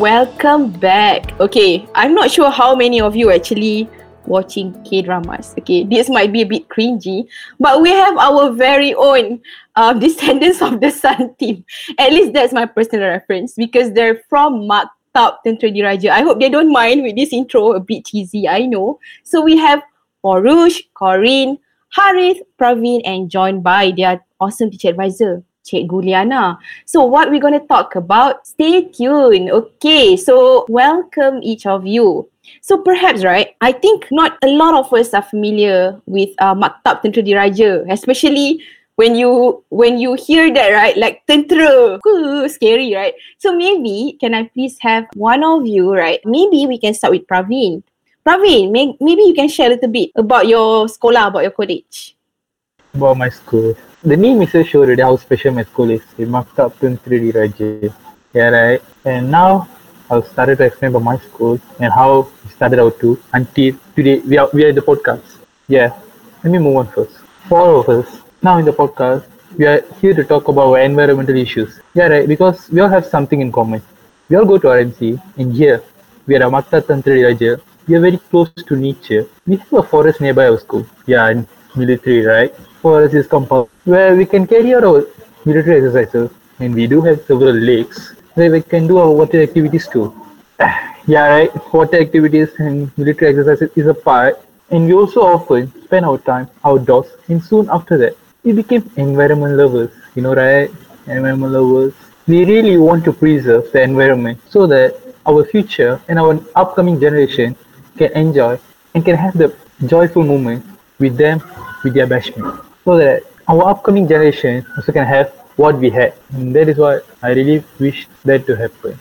welcome back. Okay, I'm not sure how many of you actually watching K dramas. Okay, this might be a bit cringy, but we have our very own uh, Descendants of the Sun team. At least that's my personal reference because they're from Maktab Tentera Diraja. I hope they don't mind with this intro, a bit cheesy, I know. So we have Porush, Corinne, Harith, Praveen, and joined by their awesome teacher advisor, Cikgu Liana. So what we're going to talk about, stay tuned. Okay, so welcome each of you. So perhaps, right, I think not a lot of us are familiar with uh, Maktab Tentera Diraja, especially when you when you hear that, right, like tentera, scary, right? So maybe, can I please have one of you, right? Maybe we can start with Praveen. Praveen, may, maybe you can share a little bit about your sekolah, about your college. About my school. The name is show already how special my school is. It Maktab Tentera Diraja. Yeah, right. And now I've started to explain about my school and how we started out to until today we are we are in the podcast. Yeah. Let me move on first. All of us, now in the podcast, we are here to talk about environmental issues. Yeah, right, because we all have something in common. We all go to RMC and here we are at Maktab Tentera Diraja we are very close to nature. We have a forest nearby our school. Yeah, and military, right? Forest is compound where we can carry out our military exercises. And we do have several lakes where we can do our water activities too. yeah, right. Water activities and military exercises is a part. And we also often spend our time outdoors. And soon after that, we became environment lovers. You know, right? Environment lovers. We really want to preserve the environment so that our future and our upcoming generation can enjoy and can have the joyful moment with them, with their bashment. So that our upcoming generation also can have what we had. And that is what I really wish that to happen.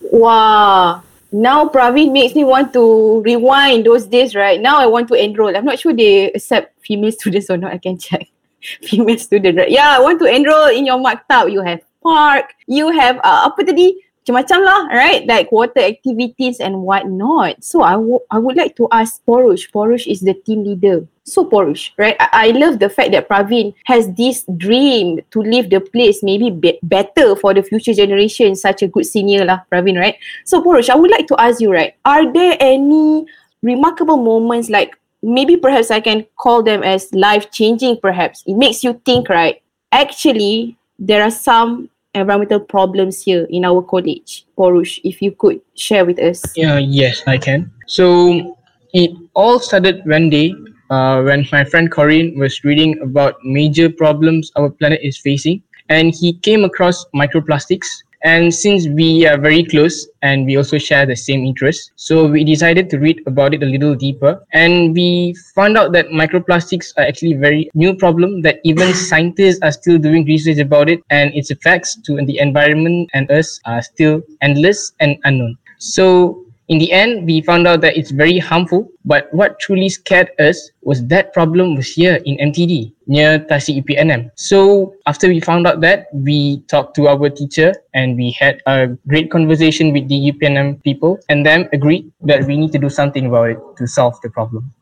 Wow. Now Praveen makes me want to rewind those days, right? Now I want to enroll. I'm not sure they accept female students or not. I can check. female student, right? Yeah, I want to enroll in your maktab. You have park. You have uh, apa tadi? macam-macam lah, right? Like water activities and what not. So I, w- I would like to ask Porush. Porush is the team leader. So Porush, right? I, I love the fact that Praveen has this dream to leave the place maybe be- better for the future generation. Such a good senior lah, Praveen, right? So Porush, I would like to ask you, right? Are there any remarkable moments like maybe perhaps I can call them as life changing perhaps. It makes you think, right? Actually, there are some environmental problems here in our college. Porush, if you could share with us. Yeah, yes, I can. So it all started one day uh, when my friend Corinne was reading about major problems our planet is facing, and he came across microplastics and since we are very close and we also share the same interests, so we decided to read about it a little deeper. And we found out that microplastics are actually a very new problem that even scientists are still doing research about it, and its effects to the environment and us are still endless and unknown. So in the end, we found out that it's very harmful. But what truly scared us was that problem was here in MTD near Tasik UPNM. So after we found out that, we talked to our teacher and we had a great conversation with the UPNM people and then agreed that we need to do something about it to solve the problem.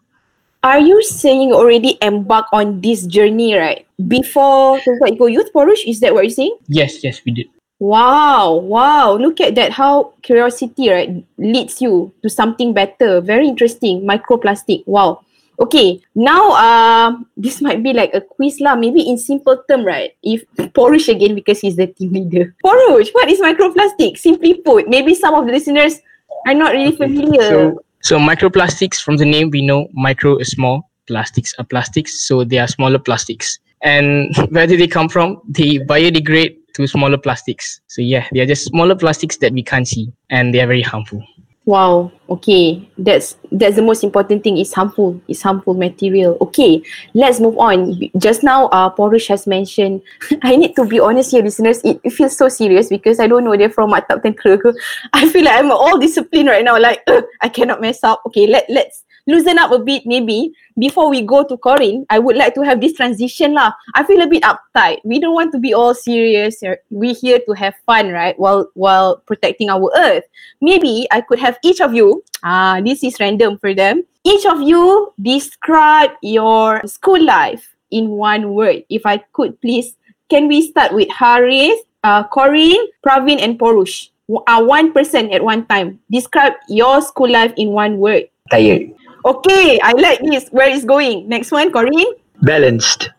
Are you saying already embark on this journey, right? Before Toyota Eco Youth Porush, is that what you're saying? Yes, yes, we did. Wow, wow. Look at that. How curiosity, right, leads you to something better. Very interesting. Microplastic. Wow. Okay, now uh, this might be like a quiz lah. Maybe in simple term, right? If Porush again because he's the team leader. Porush, what is microplastic? Simply put, maybe some of the listeners are not really familiar. So, so microplastics, from the name we know, micro is small, plastics are plastics, so they are smaller plastics. And where do they come from? They biodegrade to smaller plastics. So yeah, they are just smaller plastics that we can't see and they are very harmful. Wow. Okay. That's that's the most important thing. It's harmful. It's harmful material. Okay. Let's move on. Just now, uh, Porush has mentioned. I need to be honest here, listeners. It, it feels so serious because I don't know they're from Maktab Tentera. I feel like I'm all disciplined right now. Like I cannot mess up. Okay. Let let's loosen up a bit maybe before we go to Corinne, I would like to have this transition lah. I feel a bit uptight. We don't want to be all serious. We here to have fun, right? While while protecting our earth. Maybe I could have each of you. Ah, this is random for them. Each of you describe your school life in one word. If I could please, can we start with Harith, uh, Corinne, Praveen, and Porush? uh, one person at one time. Describe your school life in one word. Tired. Okay, I like this. Where is going? Next one, Corinne. Balanced.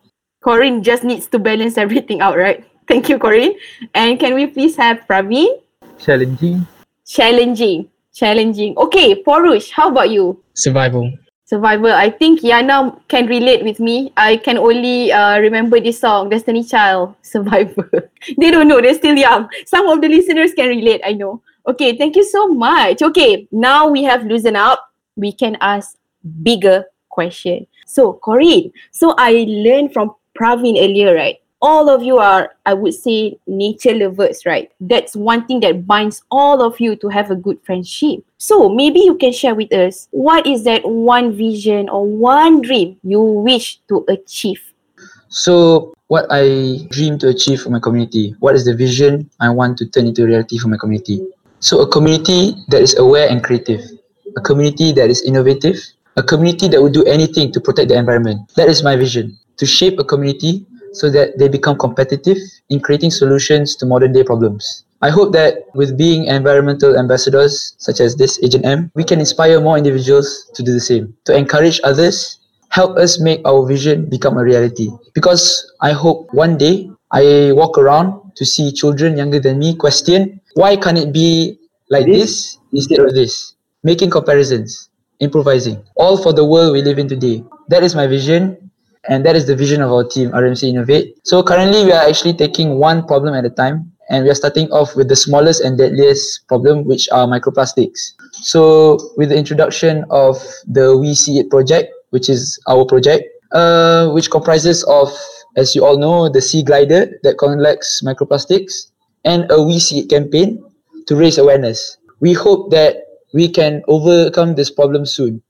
Corinne just needs to balance everything out, right? Thank you, Corinne. And can we please have Praveen? Challenging. Challenging. Challenging. Okay, Porush, how about you? Survival. Survival. I think Yana can relate with me. I can only uh, remember this song, Destiny Child, Survivor. they don't know, they're still young. Some of the listeners can relate, I know. Okay, thank you so much. Okay, now we have loosened up. We can ask bigger question. So, Corinne, so I learned from Praveen earlier, right? All of you are, I would say, nature lovers, right? That's one thing that binds all of you to have a good friendship. So, maybe you can share with us what is that one vision or one dream you wish to achieve? So, what I dream to achieve for my community? What is the vision I want to turn into reality for my community? So, a community that is aware and creative, a community that is innovative, a community that would do anything to protect the environment. That is my vision to shape a community so that they become competitive in creating solutions to modern day problems. I hope that with being environmental ambassadors such as this Agent M, we can inspire more individuals to do the same, to encourage others, help us make our vision become a reality. Because I hope one day I walk around to see children younger than me question why can't it be like this instead of this? Making comparisons, improvising, all for the world we live in today. That is my vision and that is the vision of our team, RMC Innovate. So currently we are actually taking one problem at a time and we are starting off with the smallest and deadliest problem, which are microplastics. So with the introduction of the We See It project, which is our project, uh, which comprises of, as you all know, the Sea Glider that collects microplastics and a We See It campaign to raise awareness. We hope that we can overcome this problem soon.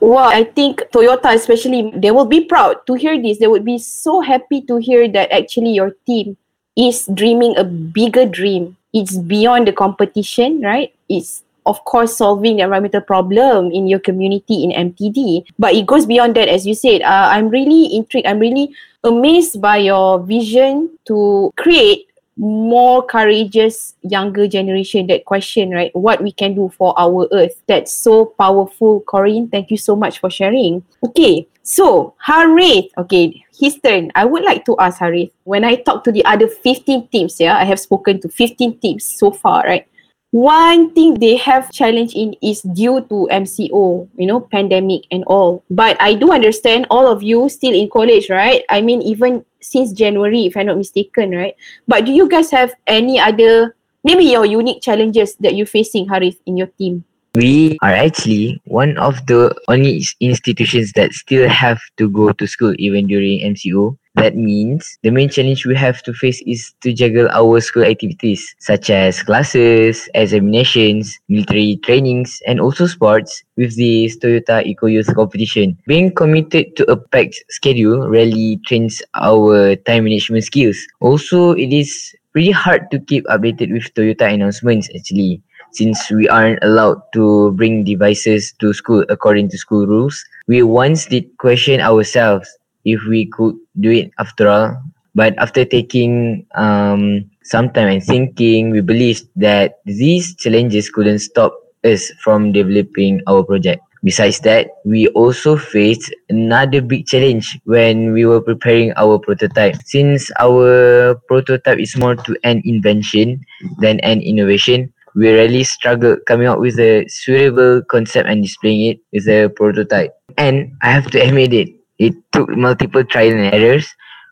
Well, I think Toyota especially, they will be proud to hear this. They would be so happy to hear that actually your team is dreaming a bigger dream. It's beyond the competition, right? It's of course solving the environmental problem in your community in MTD. But it goes beyond that, as you said. Uh, I'm really intrigued. I'm really amazed by your vision to create more courageous younger generation that question right? What we can do for our earth. That's so powerful corinne. Thank you so much for sharing. Okay so harith. Okay his turn. I would like to ask harith when i talk to the other 15 teams yeah i have spoken to 15 teams so far right one thing they have challenge in is due to MCO, you know, pandemic and all. But I do understand all of you still in college, right? I mean, even since January, if I'm not mistaken, right? But do you guys have any other, maybe your unique challenges that you're facing, Harith, in your team? We are actually one of the only institutions that still have to go to school even during MCO. That means the main challenge we have to face is to juggle our school activities such as classes, examinations, military trainings, and also sports with the Toyota Eco Youth competition. Being committed to a packed schedule really trains our time management skills. Also, it is pretty hard to keep updated with Toyota announcements actually since we aren't allowed to bring devices to school according to school rules. We once did question ourselves if we could do it after all. But after taking um, some time and thinking, we believed that these challenges couldn't stop us from developing our project. Besides that, we also faced another big challenge when we were preparing our prototype. Since our prototype is more to an invention than an innovation, we really struggled coming up with a suitable concept and displaying it with a prototype. And I have to admit it, it took multiple trial and errors.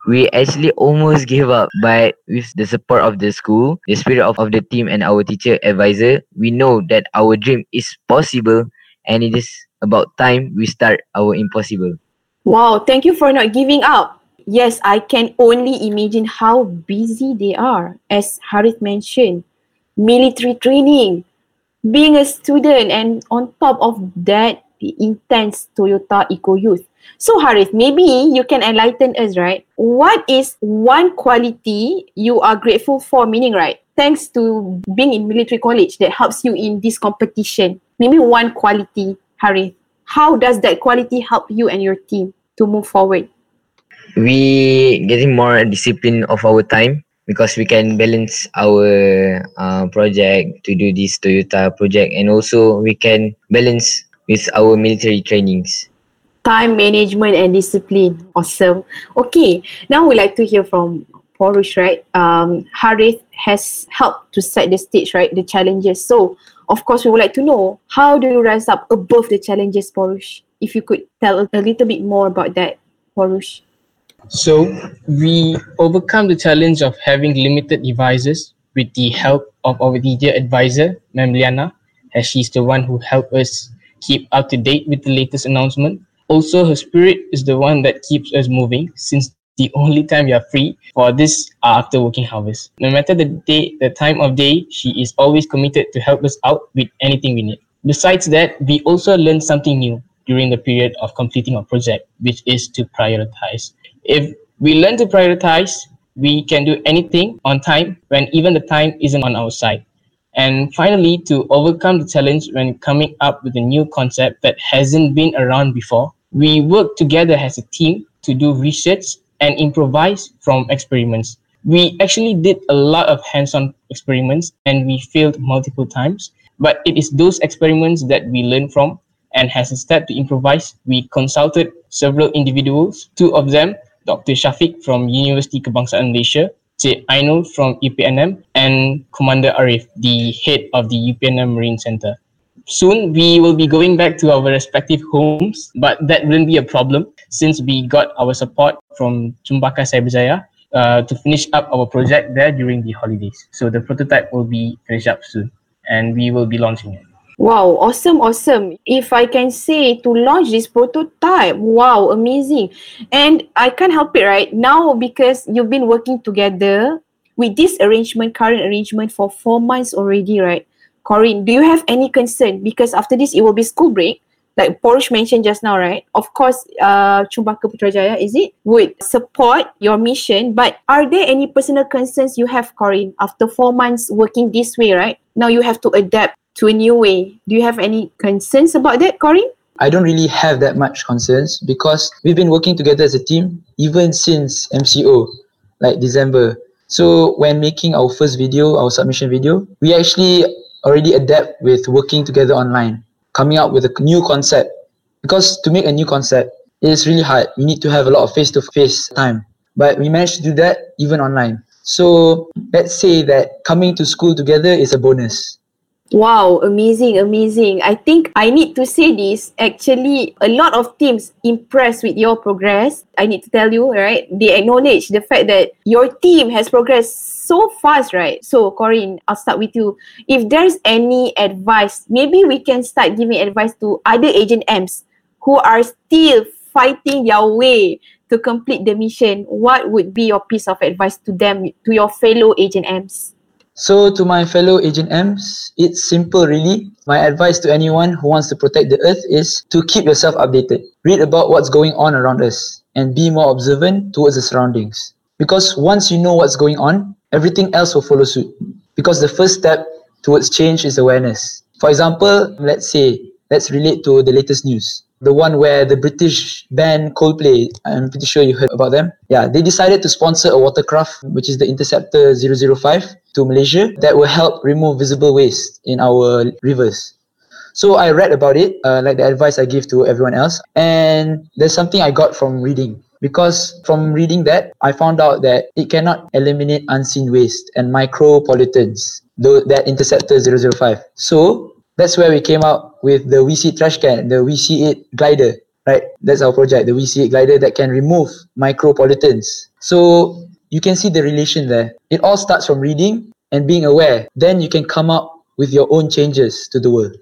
We actually almost gave up, but with the support of the school, the spirit of, of the team, and our teacher advisor, we know that our dream is possible and it is about time we start our impossible. Wow, thank you for not giving up. Yes, I can only imagine how busy they are. As Harith mentioned, military training, being a student, and on top of that, the intense Toyota Eco Youth. So Harith, maybe you can enlighten us, right? What is one quality you are grateful for, meaning, right? Thanks to being in military college that helps you in this competition. Maybe one quality, Harith. How does that quality help you and your team to move forward? We getting more discipline of our time because we can balance our uh, project to do this Toyota project and also we can balance with our military trainings. Time management and discipline. Awesome. Okay, now we'd like to hear from Porush, right? Um, Harith has helped to set the stage, right? The challenges. So, of course, we would like to know how do you rise up above the challenges, Porush? If you could tell a little bit more about that, Porush. So we overcome the challenge of having limited devices with the help of our media advisor, Ma'am Liana, as she's the one who helped us keep up to date with the latest announcement. Also, her spirit is the one that keeps us moving since the only time we are free for this are after working hours. No matter the day, the time of day, she is always committed to help us out with anything we need. Besides that, we also learned something new during the period of completing our project, which is to prioritize. If we learn to prioritize, we can do anything on time when even the time isn't on our side. And finally, to overcome the challenge when coming up with a new concept that hasn't been around before, we work together as a team to do research and improvise from experiments. We actually did a lot of hands on experiments and we failed multiple times, but it is those experiments that we learn from. And as a step to improvise, we consulted several individuals, two of them Dr. Shafiq from University Kebangsaan Malaysia, Cik Ainul from UPNM, and Commander Arif, the head of the UPNM Marine Center. Soon, we will be going back to our respective homes, but that wouldn't be a problem since we got our support from Chumbaka Cyberjaya uh, to finish up our project there during the holidays. So the prototype will be finished up soon and we will be launching it. Wow, awesome, awesome. If I can say to launch this prototype, wow, amazing. And I can't help it, right? Now, because you've been working together with this arrangement, current arrangement for four months already, right? Corinne, do you have any concern? Because after this, it will be school break. Like Porush mentioned just now, right? Of course, uh, Chumbaka Putrajaya, is it? Would support your mission. But are there any personal concerns you have, Corinne, after four months working this way, right? Now you have to adapt to a new way. Do you have any concerns about that, Corinne? I don't really have that much concerns because we've been working together as a team even since MCO, like December. So when making our first video, our submission video, we actually already adapt with working together online, coming up with a new concept. Because to make a new concept, it is really hard. You need to have a lot of face-to-face time. But we managed to do that even online. So let's say that coming to school together is a bonus. Wow, amazing, amazing. I think I need to say this. Actually, a lot of teams impressed with your progress. I need to tell you, right? They acknowledge the fact that your team has progressed so fast, right? So, Corinne, I'll start with you. If there's any advice, maybe we can start giving advice to other agent M's who are still fighting their way to complete the mission. What would be your piece of advice to them, to your fellow agent M's? So to my fellow Agent M's, it's simple really. My advice to anyone who wants to protect the earth is to keep yourself updated. Read about what's going on around us and be more observant towards the surroundings. Because once you know what's going on, everything else will follow suit. Because the first step towards change is awareness. For example, let's say, let's relate to the latest news the one where the British band Coldplay, I'm pretty sure you heard about them. Yeah, they decided to sponsor a watercraft, which is the Interceptor 005 to Malaysia that will help remove visible waste in our rivers. So I read about it, uh, like the advice I give to everyone else. And there's something I got from reading. Because from reading that, I found out that it cannot eliminate unseen waste and micro pollutants, though that Interceptor 005. So that's where we came up with the VC trash can, the WeSeeIt glider, right? That's our project, the WeSeeIt glider that can remove micro pollutants. So you can see the relation there. It all starts from reading and being aware. Then you can come up with your own changes to the world.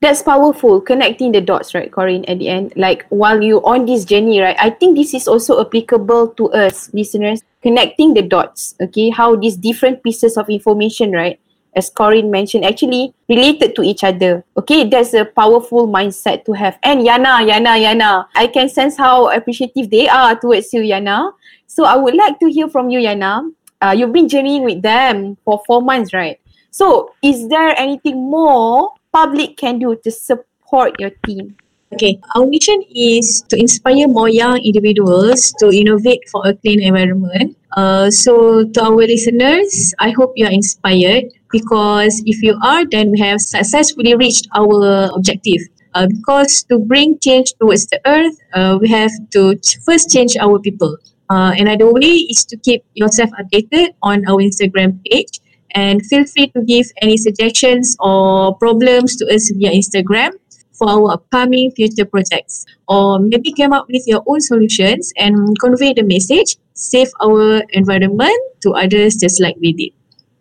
That's powerful, connecting the dots, right, Corinne, at the end. Like while you're on this journey, right, I think this is also applicable to us, listeners, connecting the dots, okay, how these different pieces of information, right, as Corinne mentioned, actually related to each other. Okay, that's a powerful mindset to have. And Yana, Yana, Yana, I can sense how appreciative they are towards you, Yana. So I would like to hear from you, Yana. Uh, you've been journeying with them for four months, right? So is there anything more public can do to support your team? Okay, our mission is to inspire more young individuals to innovate for a clean environment Uh, so to our listeners, I hope you are inspired because if you are, then we have successfully reached our objective. Uh, because to bring change towards the earth, uh, we have to first change our people. Uh, another way is to keep yourself updated on our Instagram page and feel free to give any suggestions or problems to us via Instagram for our upcoming future projects. Or maybe come up with your own solutions and convey the message, save our environment to others just like we did.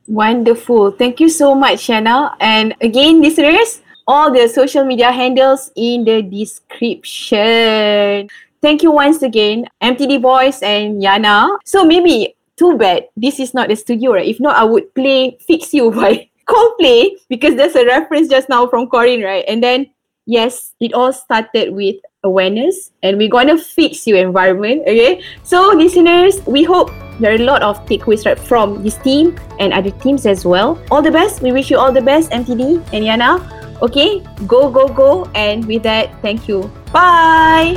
Wonderful. Thank you so much, Shana. And again, listeners, all the social media handles in the description. Thank you once again, MTD Boys and Yana. So maybe too bad this is not the studio, right? If not, I would play Fix You by Coldplay because there's a reference just now from Corinne, right? And then yes, it all started with awareness and we're gonna fix your environment. Okay. So listeners, we hope there are a lot of takeaways right from this team and other teams as well. All the best. We wish you all the best, MTD and Yana. Okay, go, go, go. And with that, thank you. Bye.